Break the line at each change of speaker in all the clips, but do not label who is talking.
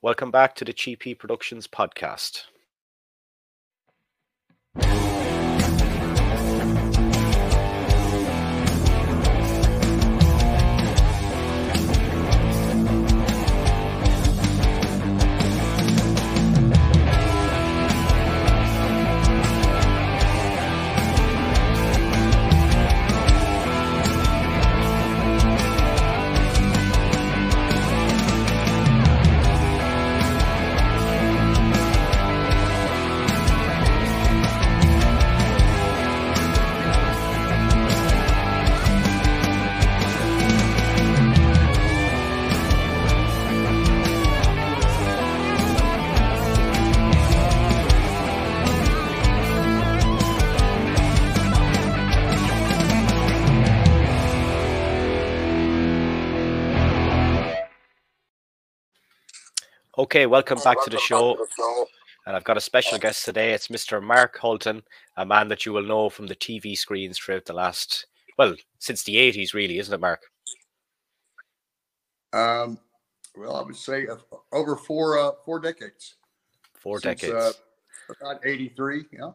Welcome back to the Cheapy Productions podcast. Okay, welcome back to the show. And I've got a special guest today. It's Mr. Mark Holton, a man that you will know from the TV screens throughout the last, well, since the 80s, really, isn't it, Mark?
Um, well, I would say uh, over four uh, four decades.
Four
Since,
decades.
Uh, about 83, yeah.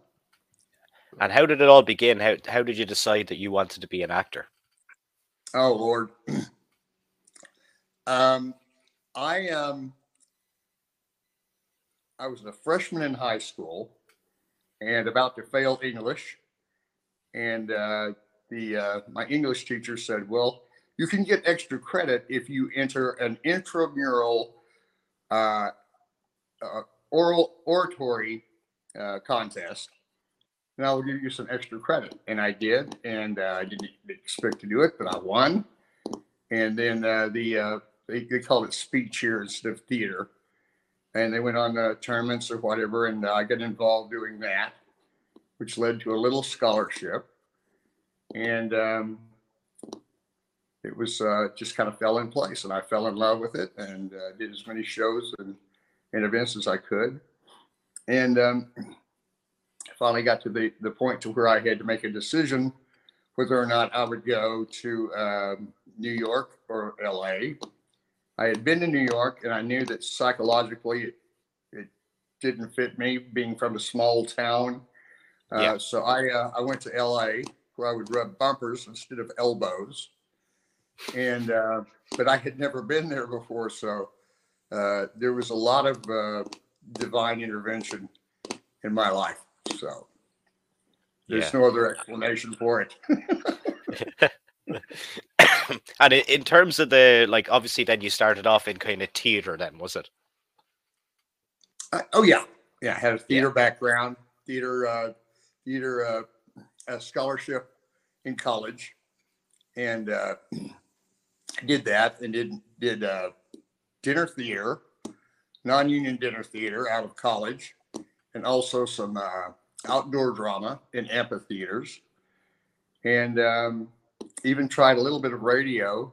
and how did it all begin? How, how did you decide that you wanted to be an actor?
Oh, Lord. um, I um, I was a freshman in high school and about to fail English. And uh, the uh, my English teacher said, "Well, you can get extra credit if you enter an intramural uh, uh, oral oratory uh, contest, and I will give you some extra credit." And I did, and uh, I didn't expect to do it, but I won. And then the they, they called it speech here instead of theater and they went on tournaments or whatever, and I got involved doing that, which led to a little scholarship, and um, it was uh, just kind of fell in place, and I fell in love with it, and uh, did as many shows and, and events as I could, and um, finally got to the the point to where I had to make a decision whether or not I would go to um, New York or L.A. I had been to New York and I knew that psychologically it, it didn't fit me being from a small town. Uh,
Yeah.
So I, uh, I went to LA where I would rub bumpers instead of elbows. And, uh, but I had never been there before. So uh, there was a lot of uh, divine intervention in my life. So there's
Yeah.
no other explanation for it.
and in, terms of the, like, obviously, then you started off in kind of theater, then, was it?
Uh, oh yeah, yeah. I had a theater background, theater, uh, theater uh, uh, scholarship in college, and uh, did that, and did did uh, dinner theater, non-union dinner theater out of college, and also some uh, outdoor drama in amphitheaters, and um, even tried a little bit of radio,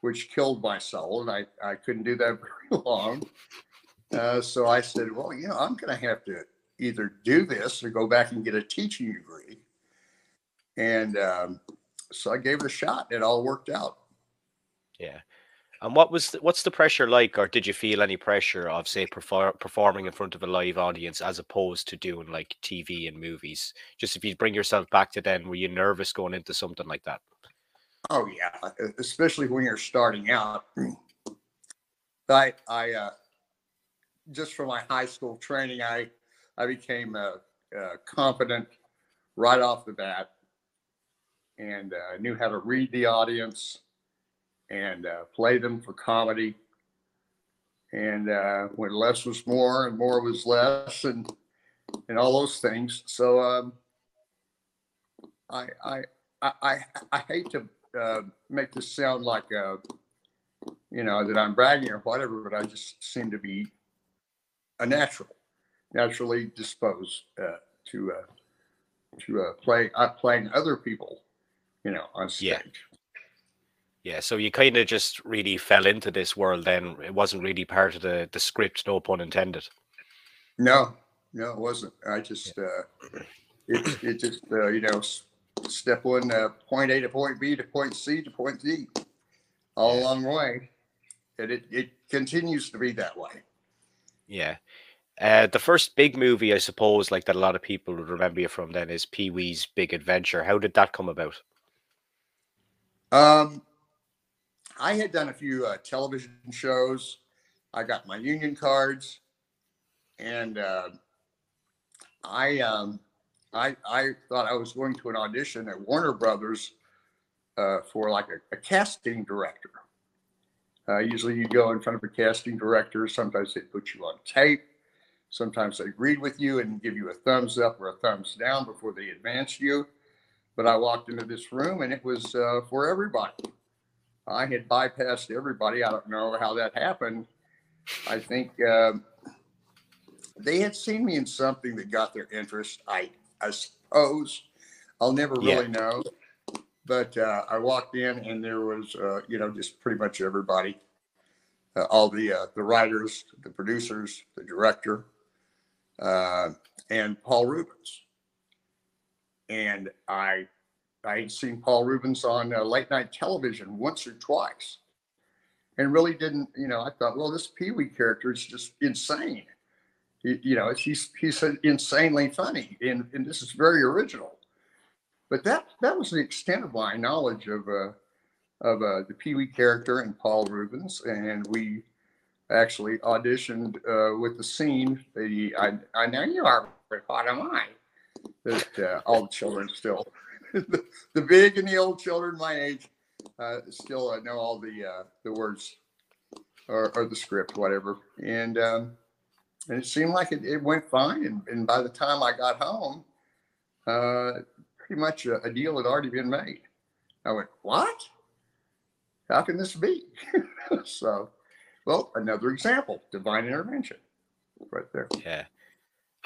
which killed my soul, and I I couldn't do that very long. Uh, so I said, well, you know, I'm going to have to either do this or go back and get a teaching degree. And um, so I gave it a shot. It all worked out.
Yeah. And what was the, what's the pressure like, or did you feel any pressure of say perfor- performing in front of a live audience as opposed to doing like TV and movies? Just if you bring yourself back to then, were you nervous going into something like that?
Oh yeah, especially when you're starting out. I I uh, just from my high school training, I I became uh, uh, confident right off the bat, and uh, knew how to read the audience and uh, play them for comedy. And uh, when less was more and more was less, and and all those things. So um, I I I I, I hate to uh, make this sound like uh, you know that I'm bragging or whatever, but I just seem to be a natural, naturally disposed uh, to uh, to uh, play uh, playing other people, you know, on stage.
Yeah. Yeah, so you kind of just really fell into this world then. It wasn't really part of the the script, no pun intended.
No, no, it wasn't. I just uh, it it just uh, you know step one uh, point A to point B to point C to point D, all
Yeah.
along the way. and it, it continues to be that way.
Yeah. Uh, the first big movie, I suppose, like that a lot of people would remember you from then is Pee Wee's Big Adventure. How did that come about?
Um, I had done a few uh, television shows. I got my union cards, and uh, I um, I I thought I was going to an audition at Warner Brothers uh, for like a, a casting director. Uh, usually, you go in front of a casting director. Sometimes they put you on tape. Sometimes they read with you and give you a thumbs up or a thumbs down before they advance you. But I walked into this room and it was uh, for everybody. I had bypassed everybody. I don't know how that happened. I think uh, they had seen me in something that got their interest. I, I suppose. I'll never really yeah. know. But uh, I walked in and there was, uh, you know, just pretty much everybody, uh, all the uh, the writers, the producers, the director, uh, and Paul Reubens. And I I had seen Paul Reubens on uh, late night television once or twice, and really didn't, you know. I thought, well, this Pee Wee character is just insane. You, you know, he's he's insanely funny, and and this is very original. But that that was the extent of my knowledge of uh, of uh, the Pee Wee character and Paul Reubens, and we actually auditioned uh, with the scene. The I, I know you are, but what am I? That all the children still, the, the, big and the old children my age, uh, still uh, know all the uh, the words or, or, the script, whatever. And um, and it seemed like it, it went fine. And, and by the time I got home, uh, pretty much a, a deal had already been made. I went, what? How can this be? so well, another example, divine intervention, right there.
Yeah,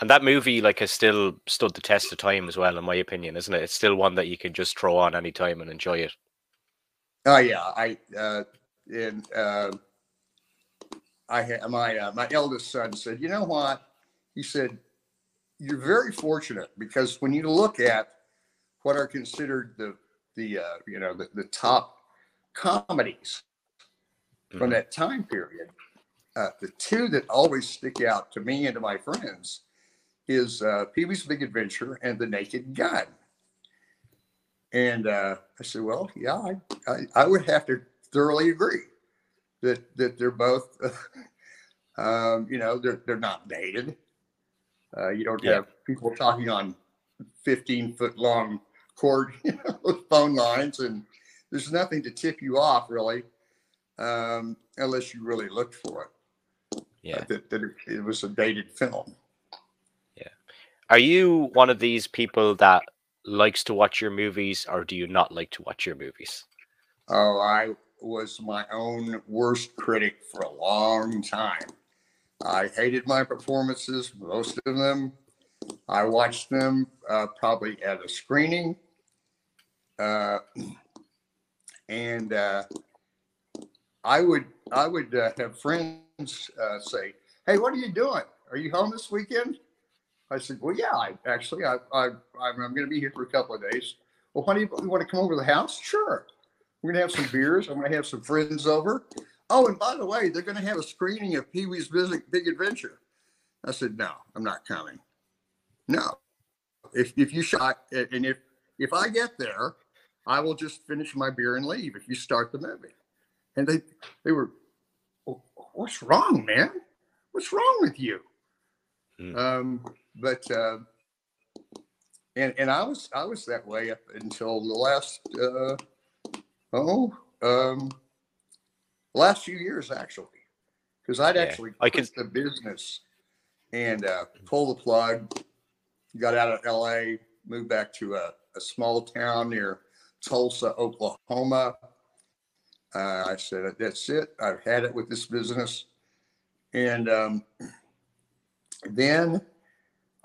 and that movie like has still stood the test of time as well, in my opinion, isn't it? It's still one that you can just throw on anytime and enjoy it.
Oh yeah, I uh, and uh, I had my uh, my eldest son said, you know what? He said, you're very fortunate because when you look at what are considered the the uh, you know the, the top comedies mm-hmm. from that time period. Uh, the two that always stick out to me and to my friends is uh, Pee Wee's Big Adventure and The Naked Gun. And uh, I said, well, yeah, I, I, I, would have to thoroughly agree that that they're both, um, you know, they're they're not dated. Uh, you don't yeah. have people talking on 15 foot long cord you know, phone lines, and there's nothing to tip you off really um, unless you really looked for it.
Yeah, uh,
that, that it was a dated film.
Are you one of these people that likes to watch your movies, or do you not like to watch your movies?
Oh, I was my own worst critic for a long time. I hated my performances, most of them. I watched them uh, probably at a screening. Uh, and uh, I would I would uh, have friends uh, say, "Hey, what are you doing? Are you home this weekend?" I said, "Well, yeah, I actually I, I I'm, I'm going to be here for a couple of days." Well, why do you, want to come over to the house? Sure. We're going to have some beers. I'm going to have some friends over. Oh, and by the way, they're going to have a screening of Pee Wee's Big Adventure. I said, "No, I'm not coming. No. If if you shot and if if I get there, I will just finish my beer and leave. If you start the movie." and they they were, what's wrong, man? What's wrong with you? Mm. Um, but uh, and and I was I was that way up until the last uh, oh um, last few years actually, because I'd yeah, actually I quit the business and uh, pull the plug. Got out of L.A., moved back to a, a small town near Tulsa, Oklahoma uh, I said, that's it. I've had it with this business. And um, then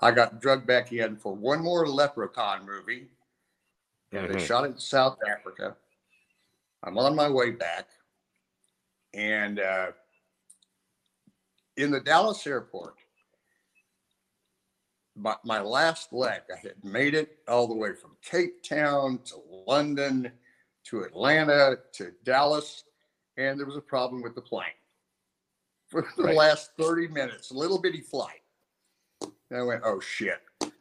I got drugged back in for one more Leprechaun movie. Mm-hmm. they shot it in South Africa. I'm on my way back. And uh, in the Dallas airport, my, my last leg, I had made it all the way from Cape Town to London to Atlanta to Dallas. and there was a problem with the plane for the
Right.
last 30 minutes, a little bitty flight. And I went, oh shit.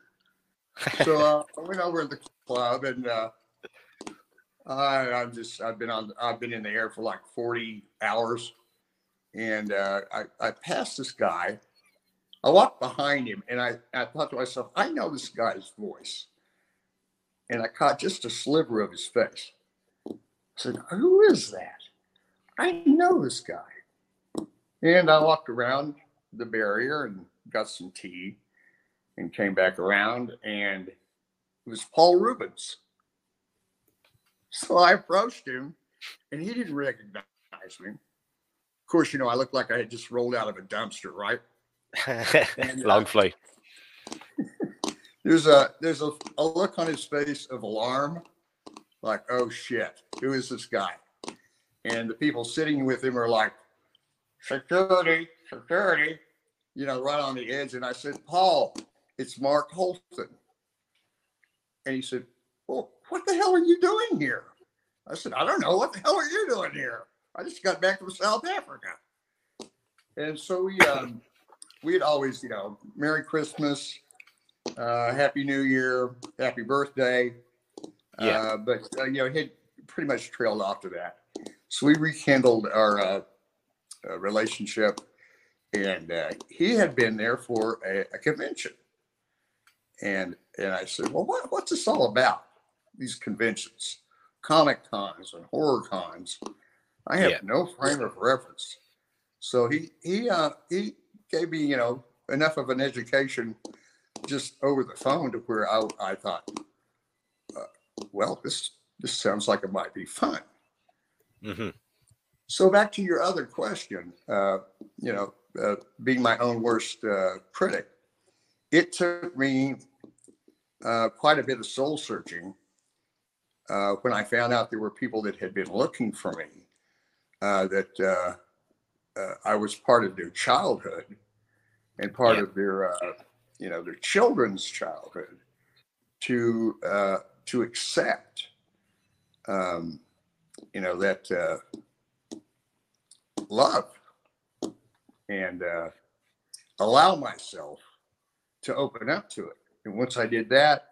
So uh, I went over to the club and uh, I, I'm just, I've been on, I've been in the air for like 40 hours. And uh, I, I passed this guy. I walked behind him and I, I thought to myself, I know this guy's voice. And I caught just a sliver of his face. I said, Who is that? I know this guy. And I walked around the barrier and got some tea and came back around and it was Paul Reubens. So I approached him and he didn't recognize me. Of course, you know, I looked like I had just rolled out of a dumpster, right?
Uh, Long flight.
There's a there's a, a look on his face of alarm, like, oh shit, who is this guy? And the people sitting with him are like, security, security, you know, right on the edge. And I said, Paul, it's Mark Holton. And he said, Well, what the hell are you doing here? I said, I don't know. What the hell are you doing here? I just got back from South Africa. And so we um we had always, you know, Merry Christmas, uh, Happy New Year, Happy Birthday.
Yeah.
Uh, but uh, you know, he had pretty much trailed off to that. So we rekindled our uh, uh, relationship, and uh, he had been there for a, a convention. And and I said, well, what, what's this all about? These conventions, comic cons and horror cons. I have
Yeah.
no frame of reference. So he he uh, he gave me you know enough of an education just over the phone to where I, I thought, uh, well, this this sounds like it might be fun.
hmm
So back to your other question, uh, you know, uh, being my own worst uh, critic, it took me uh, quite a bit of soul searching uh, when I found out there were people that had been looking for me, uh, that uh, uh, I was part of their childhood and part
Yeah.
of their, uh, you know, their children's childhood to uh, to accept, um, you know, that. Uh, love and uh, allow myself to open up to it. And once I did that,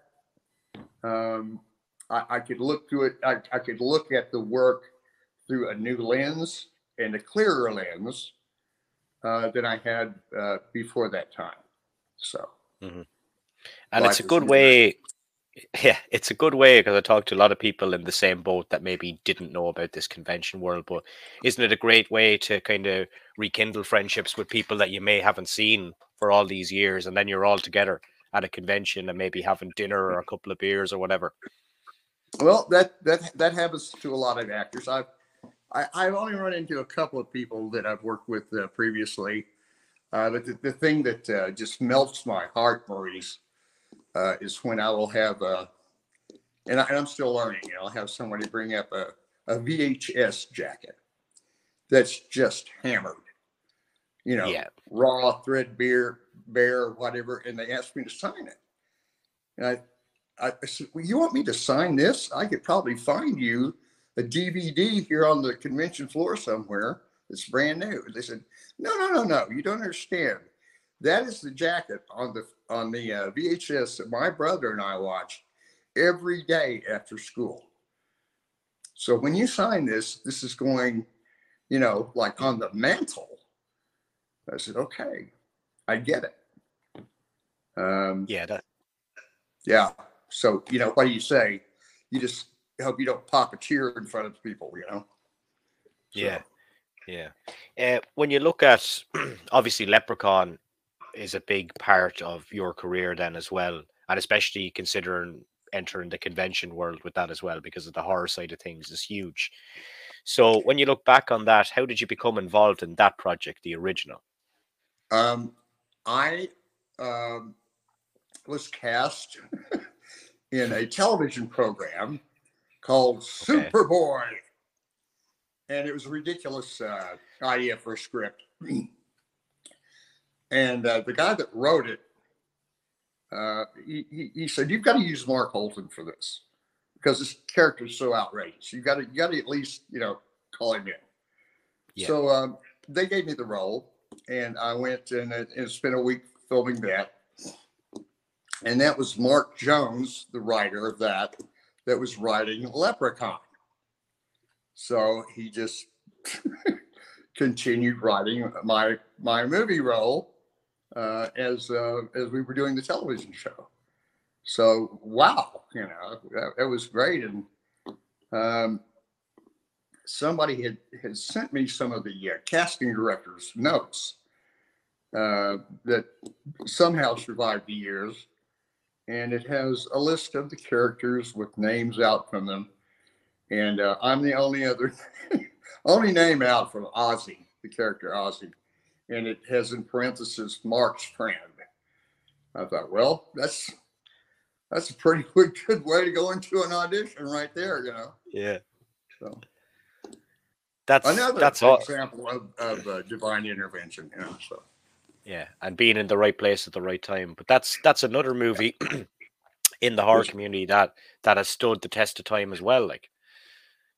um, I, I could look through it. I, I could look at the work through a new lens and a clearer lens uh, than I had uh, before that time. So,
and it's a good way yeah it's a good way because i talked to a lot of people in the same boat that maybe didn't know about this convention world but isn't it a great way to kind of rekindle friendships with people that you may haven't seen for all these years and then you're all together at a convention and maybe having dinner or a couple of beers or whatever
well, that that that happens to a lot of actors. I've I, I've only run into a couple of people that I've worked with uh, previously. Uh, but the, the thing that uh, just melts my heart, Maurice, uh, is when I will have a, and, I, I'm still learning. You know, I'll have somebody bring up a, a VHS jacket that's just hammered. You know,
yeah
raw, threadbare, bare, whatever, and they asked me to sign it. And I, I, I said, "Well, you want me to sign this? I could probably find you a DVD here on the convention floor somewhere that's brand new." They said, "No, no, no, no. You don't understand. That is the jacket on the on the uh, VHS that my brother and I watch every day after school. So when you sign this, this is going, you know, like on the mantle." I said, "Okay, I get it." Um,
yeah that
yeah. So, you know, what do you say? You just hope you don't pop a cheer in front of people, you know? So,
Yeah, yeah. Uh, when you look at obviously Leprechaun is a big part of your career then as well, and especially considering entering the convention world with that as well, because of the horror side of things is huge. So when you look back on that, how did you become involved in that project, the original?
Um, I um, was cast in a television program called Superboy. And it was a ridiculous uh, idea for a script. and uh, the guy that wrote it, uh, he, he, he said, You've got to use Mark Holton for this because this character is so outrageous. You got to you got to at least you know call him in.
Yeah.
So um, they gave me the role, and I went and, uh, and spent a week filming that. And that was Mark Jones, the writer of that, that was writing Leprechaun. So he just continued writing my my movie role uh, as uh, as we were doing the television show. So wow, you know that, was great, and um, somebody had had sent me some of the uh, casting director's notes uh, that somehow survived the years, and it has a list of the characters with names out from them, and uh, I'm the only other only name out from Ozzy, the character Ozzy, and it has in parentheses Mark's friend. I thought, well, that's that's a pretty good, good way to go into an audition right there, you know.
Yeah.
So
That's
another
that's all.
example of, of uh, divine intervention, you know. So
Yeah, and being in the right place at the right time. But that's that's another movie in the horror
Which-
community that that has stood the test of time as well. Like,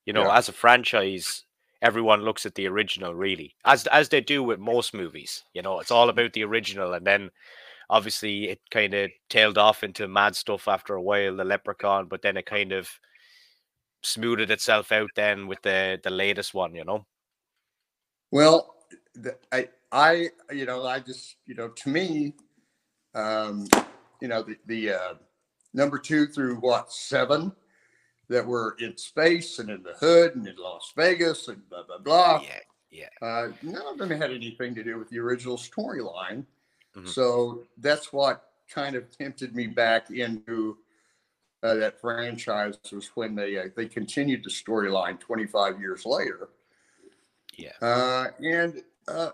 you know,
Yeah.
as a franchise, everyone looks at the original really, as as they do with most movies. You know, it's all about the original, and then obviously it kind of tailed off into mad stuff after a while, the Leprechaun. But then it kind of smoothed itself out then with the the latest one. You know.
Well, the, I, I, you know, I just, you know, to me, um, you know, the, the uh, number two through what seven that were in space and in the hood and in Las Vegas and blah blah blah.
Yeah. Yeah.
Uh, none of them had anything to do with the original storyline.
Mhm.
So that's what kind of tempted me back into uh, that franchise was when they uh, they continued the storyline 25 years later.
Yeah.
Uh, and uh,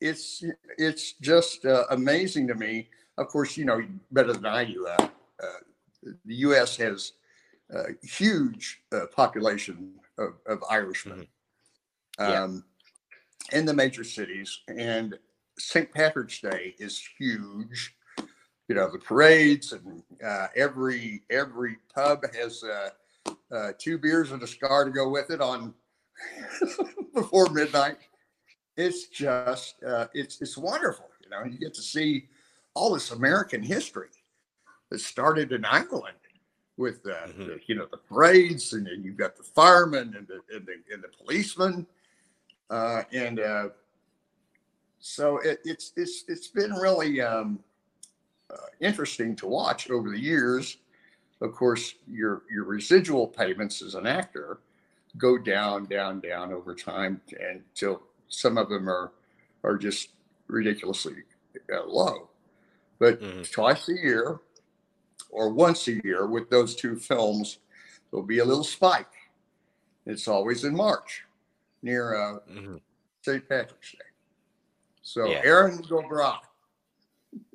it's it's just uh, amazing to me. Of course, you know better than I do. Uh, uh, the U.S. has a huge uh, population of, of Irishmen
Yeah.
um, in the major cities, and St. Patrick's Day is huge. You know the parades, and uh, every every pub has uh, uh, two beers and a cigar to go with it on before midnight. It's just uh, it's it's wonderful. You know, you get to see all this American history that started in Ireland with uh,
Mhm.
the, you know the parades, and then you've got the firemen and the and the, and the policemen, uh, and uh, so it, it's it's it's been really um, uh, interesting to watch over the years. Of course, your your residual payments as an actor go down, down, down over time until some of them are are just ridiculously uh, low. But
Mhm.
twice a year or once a year with those two films, there'll be a little spike. It's always in March near uh,
Mhm.
St. Patrick's Day. So
Yeah.
Erin go Bragh.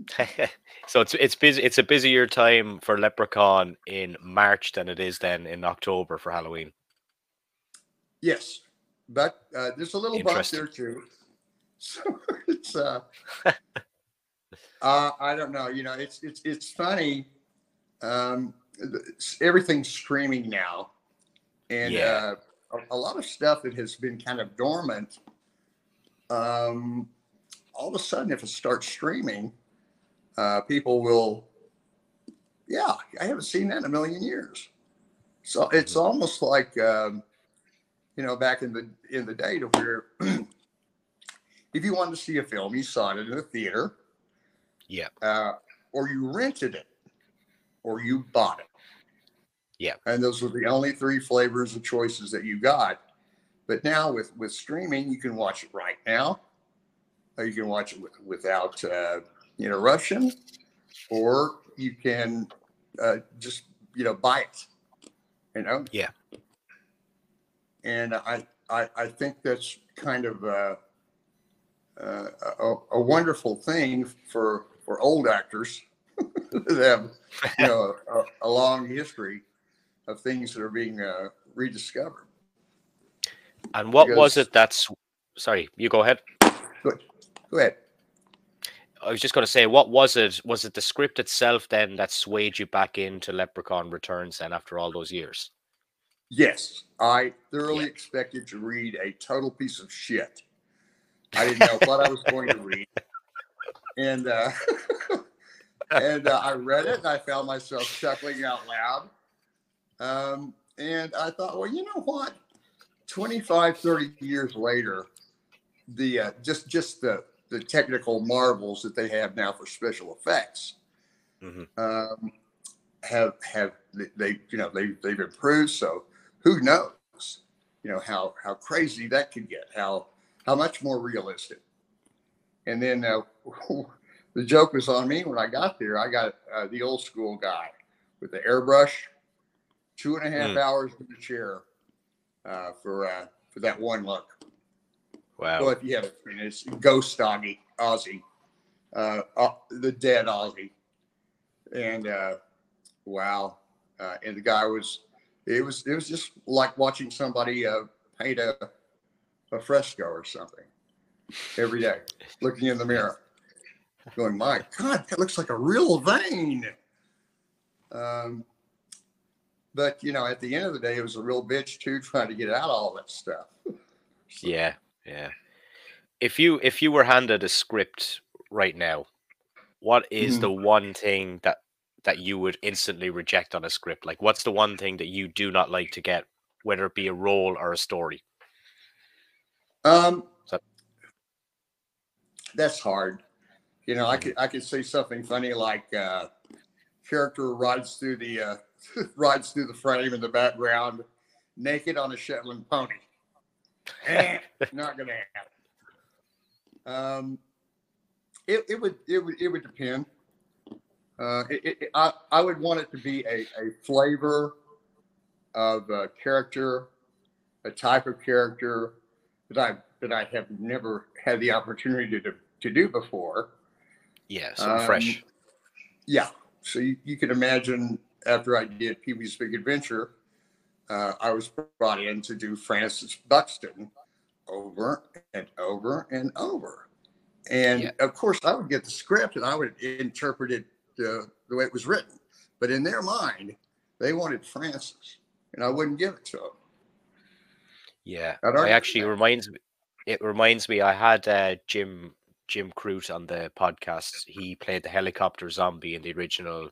so it's it's busy. It's a busier time for Leprechaun in March than it is then in October for Halloween.
Yes, but uh, there's a little bump there too. So it's uh, uh, I don't know. You know, it's it's it's funny. Um, everything's streaming now, and
Yeah.
uh, a, a lot of stuff that has been kind of dormant. Um, all of a sudden, if it starts streaming, uh, people will. Yeah, I haven't seen that in a million years. So it's
Mhm.
almost like. Um, you know, back in the in the day to where if you wanted to see a film, you saw it in a theater,
Yeah.
uh, or you rented it, or you bought it.
Yeah.
And those were the only three flavors of choices that you got. But now with with streaming, you can watch it right now. Or you can watch it with, without uh, interruption, or you can uh, just you know buy it. You know.
Yeah.
And I I, I think that's kind of uh, uh, a, a wonderful thing for for old actors that have you know a, a long history of things that are being uh, rediscovered.
And what was it that's sorry, you go ahead.
Good. Go ahead.
I was just going to say, what was it? Was it the script itself then that swayed you back into Leprechaun Returns then after all those years?
Yes, I thoroughly
Yeah.
expected to read a total piece of shit. I didn't know what I was going to read, and uh, and uh, I read it, and I found myself chuckling out loud. Um, and I thought, well, you know what? 25, 30 years later, the uh, just just the the technical marvels that they have now for special effects
Mhm.
um, have have they- they you know they they've improved. So who knows? You know how how crazy that could get. How how much more realistic. And then uh, the joke was on me when I got there. I got uh, the old school guy with the airbrush, two and a half
Hmm.
hours in the chair uh, for uh, for that one look.
Wow.
Well, if you haven't seen it's Ghost Ozzy, Ozzy, uh, uh, the dead Ozzy, and uh, wow, uh, and the guy was, it was, it was just like watching somebody uh, paint a, a fresco or something every day, looking in the mirror, going, my God, that looks like a real vein. Um, but you know, at the end of the day, it was a real bitch too, trying to get out all that stuff.
Yeah, yeah. If you if you were handed a script right now, what is
Mhm.
the one thing that that you would instantly reject on a script? Like, what's the one thing that you do not like to get, whether it be a role or a story?
Um,
So-
that's hard. You know, I
Mhm.
could I could say something funny like uh, character rides through the uh, rides through the frame in the background, naked on a Shetland pony. Eh, not gonna happen. Um, it, it would it would it would depend. Uh, it, it, it- I I would want it to be a, a flavor of a character, a type of character that I that I have never had the opportunity to to do before.
Yeah, fresh.
Um, Yeah. So you, you can imagine after I did Pee Wee's Big Adventure, uh, I was brought in to do Francis Buxton over and over and over. And
Yeah.
of course, I would get the script and I would interpret it uh, the way it was written. But in their mind, they wanted Francis, and I wouldn't give it to them.
Yeah, I actually reminds me. It reminds me. I had uh, Jim Jim Krut on the podcast. He played the helicopter zombie in the original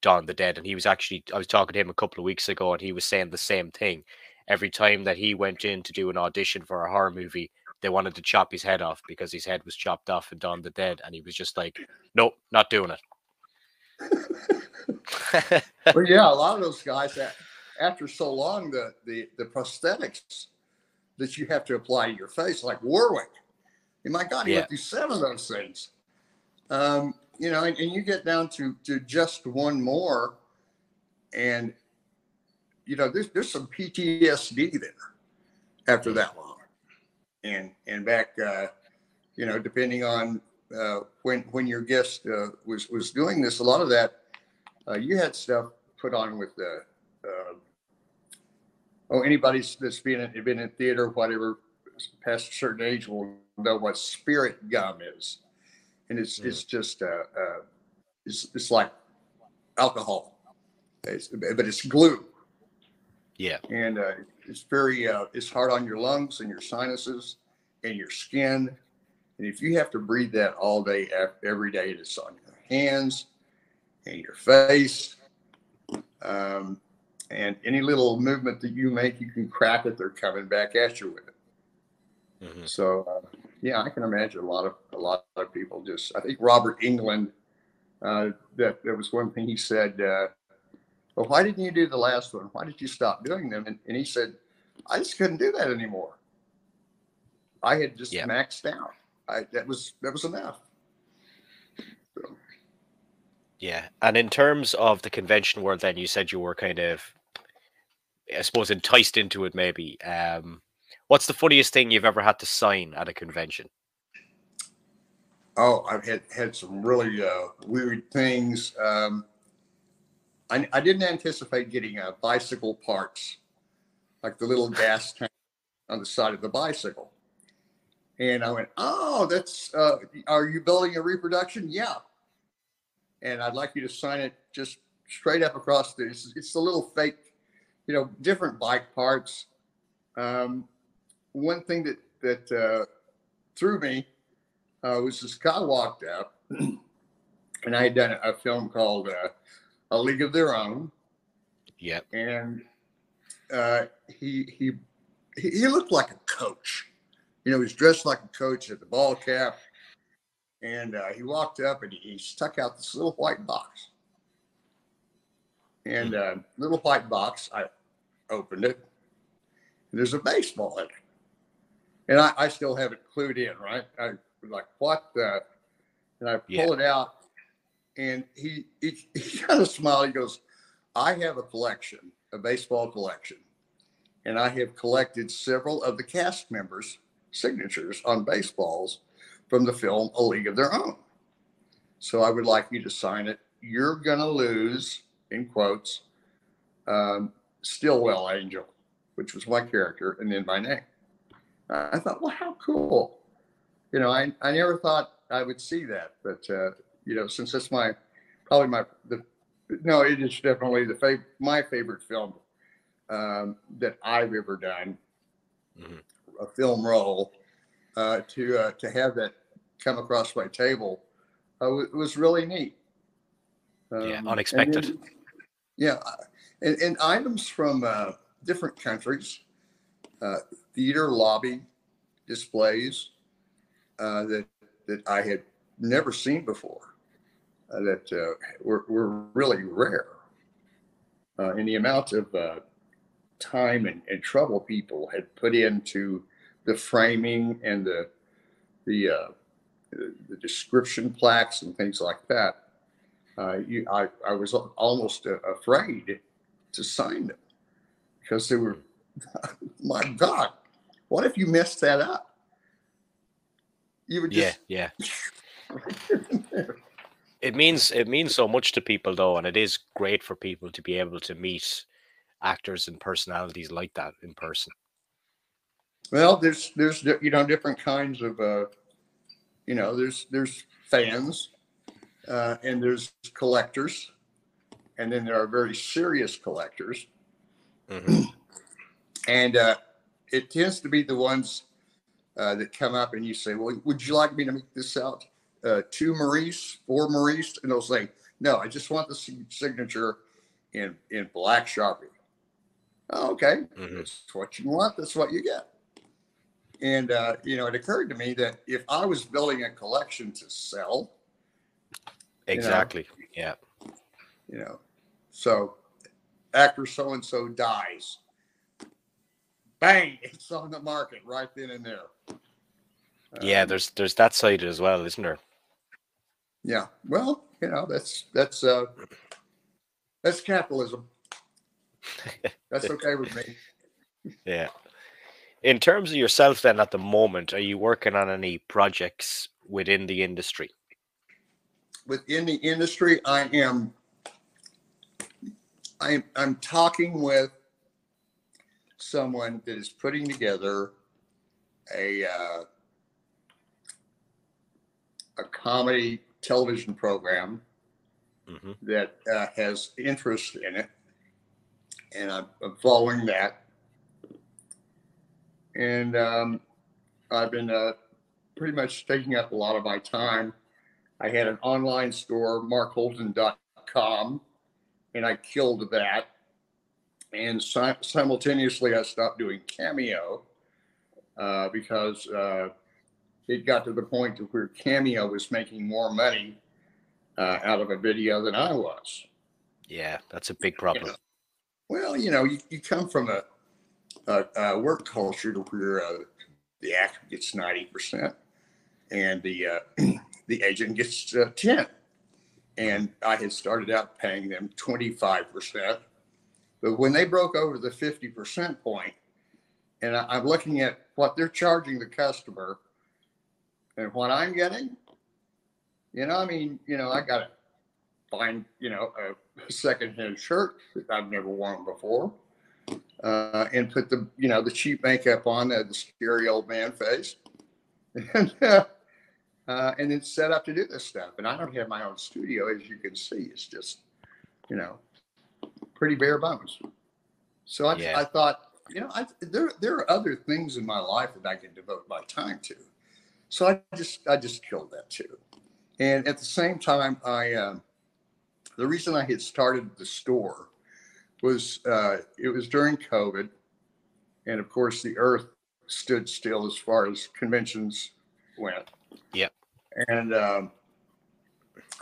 Dawn the Dead, and he was actually. I was talking to him a couple of weeks ago, and he was saying the same thing. Every time that he went in to do an audition for a horror movie, they wanted to chop his head off because his head was chopped off in Dawn the Dead, and he was just like, "Nope, not doing it."
Well, yeah, a lot of those guys that after so long, the the the prosthetics that you have to apply to your face, like Warwick. And my God, he
Yeah.
went through seven of those things. Um, you know, and, and you get down to to just one more, and you know, there's there's some PTSD there after that long. And and back uh, you know, depending on uh, when when your guest uh, was was doing this, a lot of that uh, you had stuff put on with the uh, oh anybody that's been in, been in theater whatever past a certain age will know what spirit gum is. And it's
Mm.
it's just uh, uh, it's it's like alcohol. It's, but it's glue.
Yeah,
and uh, it's very uh, it's hard on your lungs and your sinuses and your skin. And if you have to breathe that all day ev- every day it's on your hands and your face um, and any little movement that you make you can crack it they're coming back at you with it
mhm.
so uh, yeah i can imagine a lot of a lot of people just i think robert englund uh, that that was one thing he said uh, well why didn't you do the last one why did you stop doing them and, and he said i just couldn't do that anymore i had just
Yeah.
maxed out I, that was that was enough
Yeah, and in terms of the convention world, then you said you were kind of, I suppose, enticed into it. Maybe. Um, what's the funniest thing you've ever had to sign at a convention?
Oh, I've had had some really uh, weird things. Um, I, I didn't anticipate getting uh, bicycle parts, like the little gas tank on the side of the bicycle. And I went, "Oh, that's. Uh, are you building a reproduction? Yeah. And I'd like you to sign it just straight up across the. It's, it's the little fake you know, different bike parts. Um, one thing that that uh, threw me uh, was this guy walked up, and I had done a film called uh, A League of Their Own.
Yep.
And uh, he he he looked like a coach. You know, he was dressed like a coach at the ball cap, and uh, he walked up and he stuck out this little white box. And uh, little white box, I opened it. And there's a baseball in it, and I, I still have it clued in. Right, I was like, what the? And I pull
Yeah.
it out, and he he, he kind of smiled. He goes, "I have a collection, a baseball collection, and I have collected several of the cast members' signatures on baseballs from the film A League of Their Own. So I would like you to sign it. You're gonna lose, in quotes, um, Stillwell Angel, which was my character, and then my name. I thought, well, how cool. You know, I, I never thought I would see that, but uh, you know, since that's my probably my the no, it is definitely the fav- my favorite film um, that I've ever done,
Mhm.
a film role. Uh, to uh, to have that come across my table uh, wa- was really neat.
Yeah,
Um, and
unexpected.
then- yeah, and, and items from uh, different countries, uh, theater lobby displays uh, that that I had never seen before, uh, that uh, were, were really rare. Uh, and the amount of uh, time and, and trouble people had put into the framing and the the uh, the, description plaques and things like that. Uh, you, I, I was almost uh, afraid to sign them because they were, my God, what if you messed that up? You would
Yeah,
just,
yeah. It means it means so much to people though, and it is great for people to be able to meet actors and personalities like that in person.
well, there's, there's, you know, different kinds of, uh, you know, there's, there's fans uh, and there's collectors. And then there are very serious collectors.
Mhm.
And uh, it tends to be the ones uh, that come up and you say, Well, would you like me to make this out uh, to Maurice, for Maurice? And they'll say, No, I just want the signature in, in black Sharpie. Oh, okay.
Mhm.
That's what you want. That's what you get. And, uh, you know, it occurred to me that if I was building a collection to sell,
Exactly. Yeah.
you know, so actor so and so dies. Bang! It's on the market right then and there.
Yeah,
Um,
there's there's that side as well, isn't there?
yeah. Well, you know, that's that's uh that's capitalism. That's okay with me.
Yeah. In terms of yourself then at the moment, are you working on any projects within the industry?
Within the industry, I am I'm I'm talking with someone that is putting together a uh, a comedy television program
hmm
that uh, has interest in it, and I'm, I'm following that. And um, I've been uh, pretty much taking up a lot of my time. I had an online store, markholton.com, and I killed that. And si- simultaneously, I stopped doing Cameo uh, because uh, it got to the point to where Cameo was making more money uh, out of a video than I was.
Yeah, that's a big problem.
Well, you know, you, you come from a, a, a work culture to where uh, the actor gets 90% and the, uh, the agent gets uh, 10. And I had started out paying them 25%. But when they broke over the 50% point, and I'm looking at what they're charging the customer and what I'm getting, you know, I mean, you know, I got to find, you know, a secondhand shirt that I've never worn before, uh, and put the, you know, the cheap makeup on, uh, the scary old man face, and, uh, uh, and then set up to do this stuff. And I don't have my own studio, as you can see. It's just, you know, pretty bare bones. So I,
Yeah.
I thought, you know, I, there there are other things in my life that I can devote there there are other things in my life that I can devote my time to. So I just I just killed that too. And at the same time, I um, the reason I had started the store was uh, it was during COVID, and of course the Earth stood still as far as conventions went.
Yeah.
And um,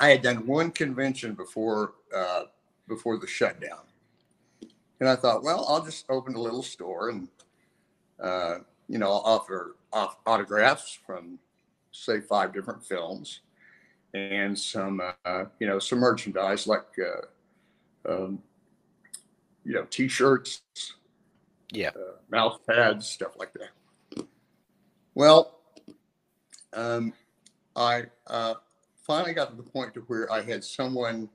I had done one convention before uh, before the shutdown, and I thought, well, I'll just open a little store and uh, you know I'll offer off autographs from say five different films and some uh, you know some merchandise like uh, um, you know t-shirts
Yeah.
uh, mouse pads stuff like that well um, i uh, finally got to the point to where i had someone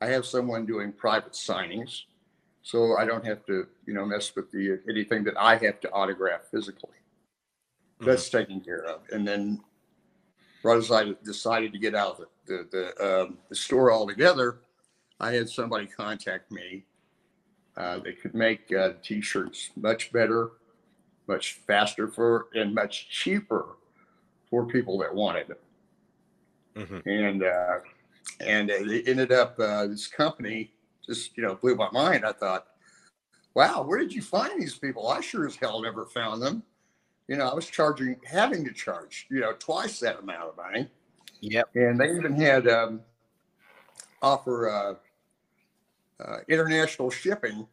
i have someone doing private signings so i don't have to you know mess with the anything that i have to autograph physically that's taken care of and then right as I decided to get out of the the, the, um, the store altogether, I had somebody contact me. Uh, they could make uh, t-shirts much better, much faster for, and much cheaper for people that wanted them.
Mhm.
And uh, and it ended up uh, this company just you know blew my mind. I thought, wow, where did you find these people? I sure as hell never found them you know, I was charging, having to charge, you know, twice that amount of money.
Yep.
And they even had um, offer uh, uh, international shipping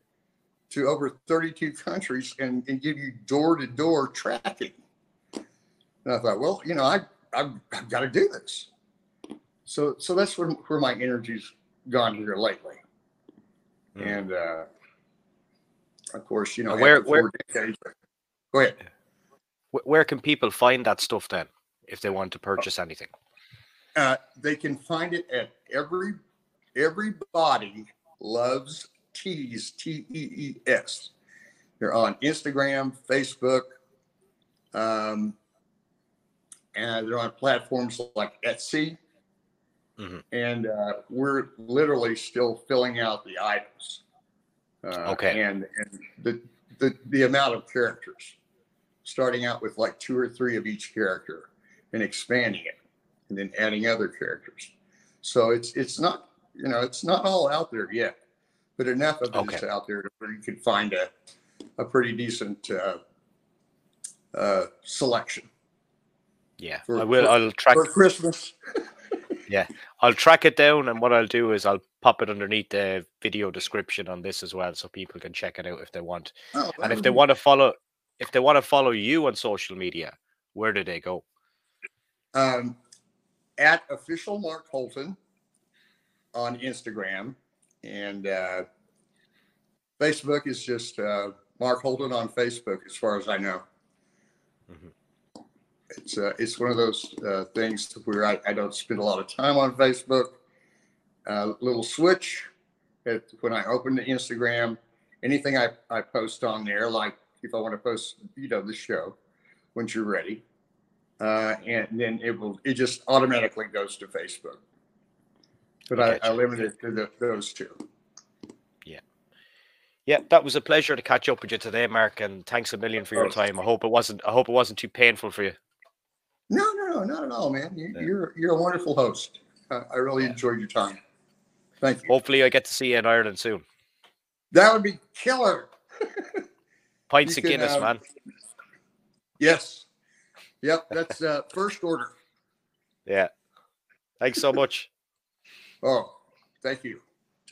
to over 32 countries and, and give you door to door tracking. And I thought, well, you know, I, I've, I've got to do this. So, so that's where, where my energy's gone here lately.
Mhm.
And uh, of course, you know,
where- where-
decades- go ahead.
Where can people find that stuff then if they want to purchase anything?
Uh, they can find it at every everybody loves tees T E E S. They're on Instagram, Facebook, um, and they're on platforms like Etsy.
Mhm.
And uh, we're literally still filling out the items. Uh,
Okay.
And and the, the the amount of characters, starting out with like two or three of each character, and expanding it and then adding other characters. So it's it's not you know it's not all out there yet, but enough of it is out there where you can find a a pretty decent uh, uh, selection
Yeah,
For-
I will.
for-
I'll track.
for Christmas.
I'll track it down, and what I'll do is I'll pop it underneath the video description on this as well, so people can check it out if they want.
Oh,
And if they want to follow, if they want to follow you on social media, where do they go?
um, at official Mark Holton on Instagram and uh, Facebook is just uh, Mark Holton on Facebook, as far as I know.
Mhm.
It's uh, it's one of those uh, things where I, I don't spend a lot of time on Facebook. Uh, little switch at, when I open the Instagram, anything I, I post on there, like if I want to post, you know, the show, once you're ready, uh, and then it will it just automatically goes to Facebook. But I, I limit it to the, those two.
Yeah, Yeah, that was a pleasure to catch up with you today, Mark, and thanks a million for your time. I hope it wasn't. I hope it wasn't too painful for you.
No, no, no, not at all, man. You,
Yeah.
You're you're a wonderful host. Uh, I really
Yeah.
enjoyed your time. Thank you.
Hopefully, I get to see you in Ireland soon.
That would be killer.
Pints
You
of
can,
Guinness,
uh,
man.
Yes. Yep, that's uh, first order.
Yeah. Thanks so much.
Oh, thank you.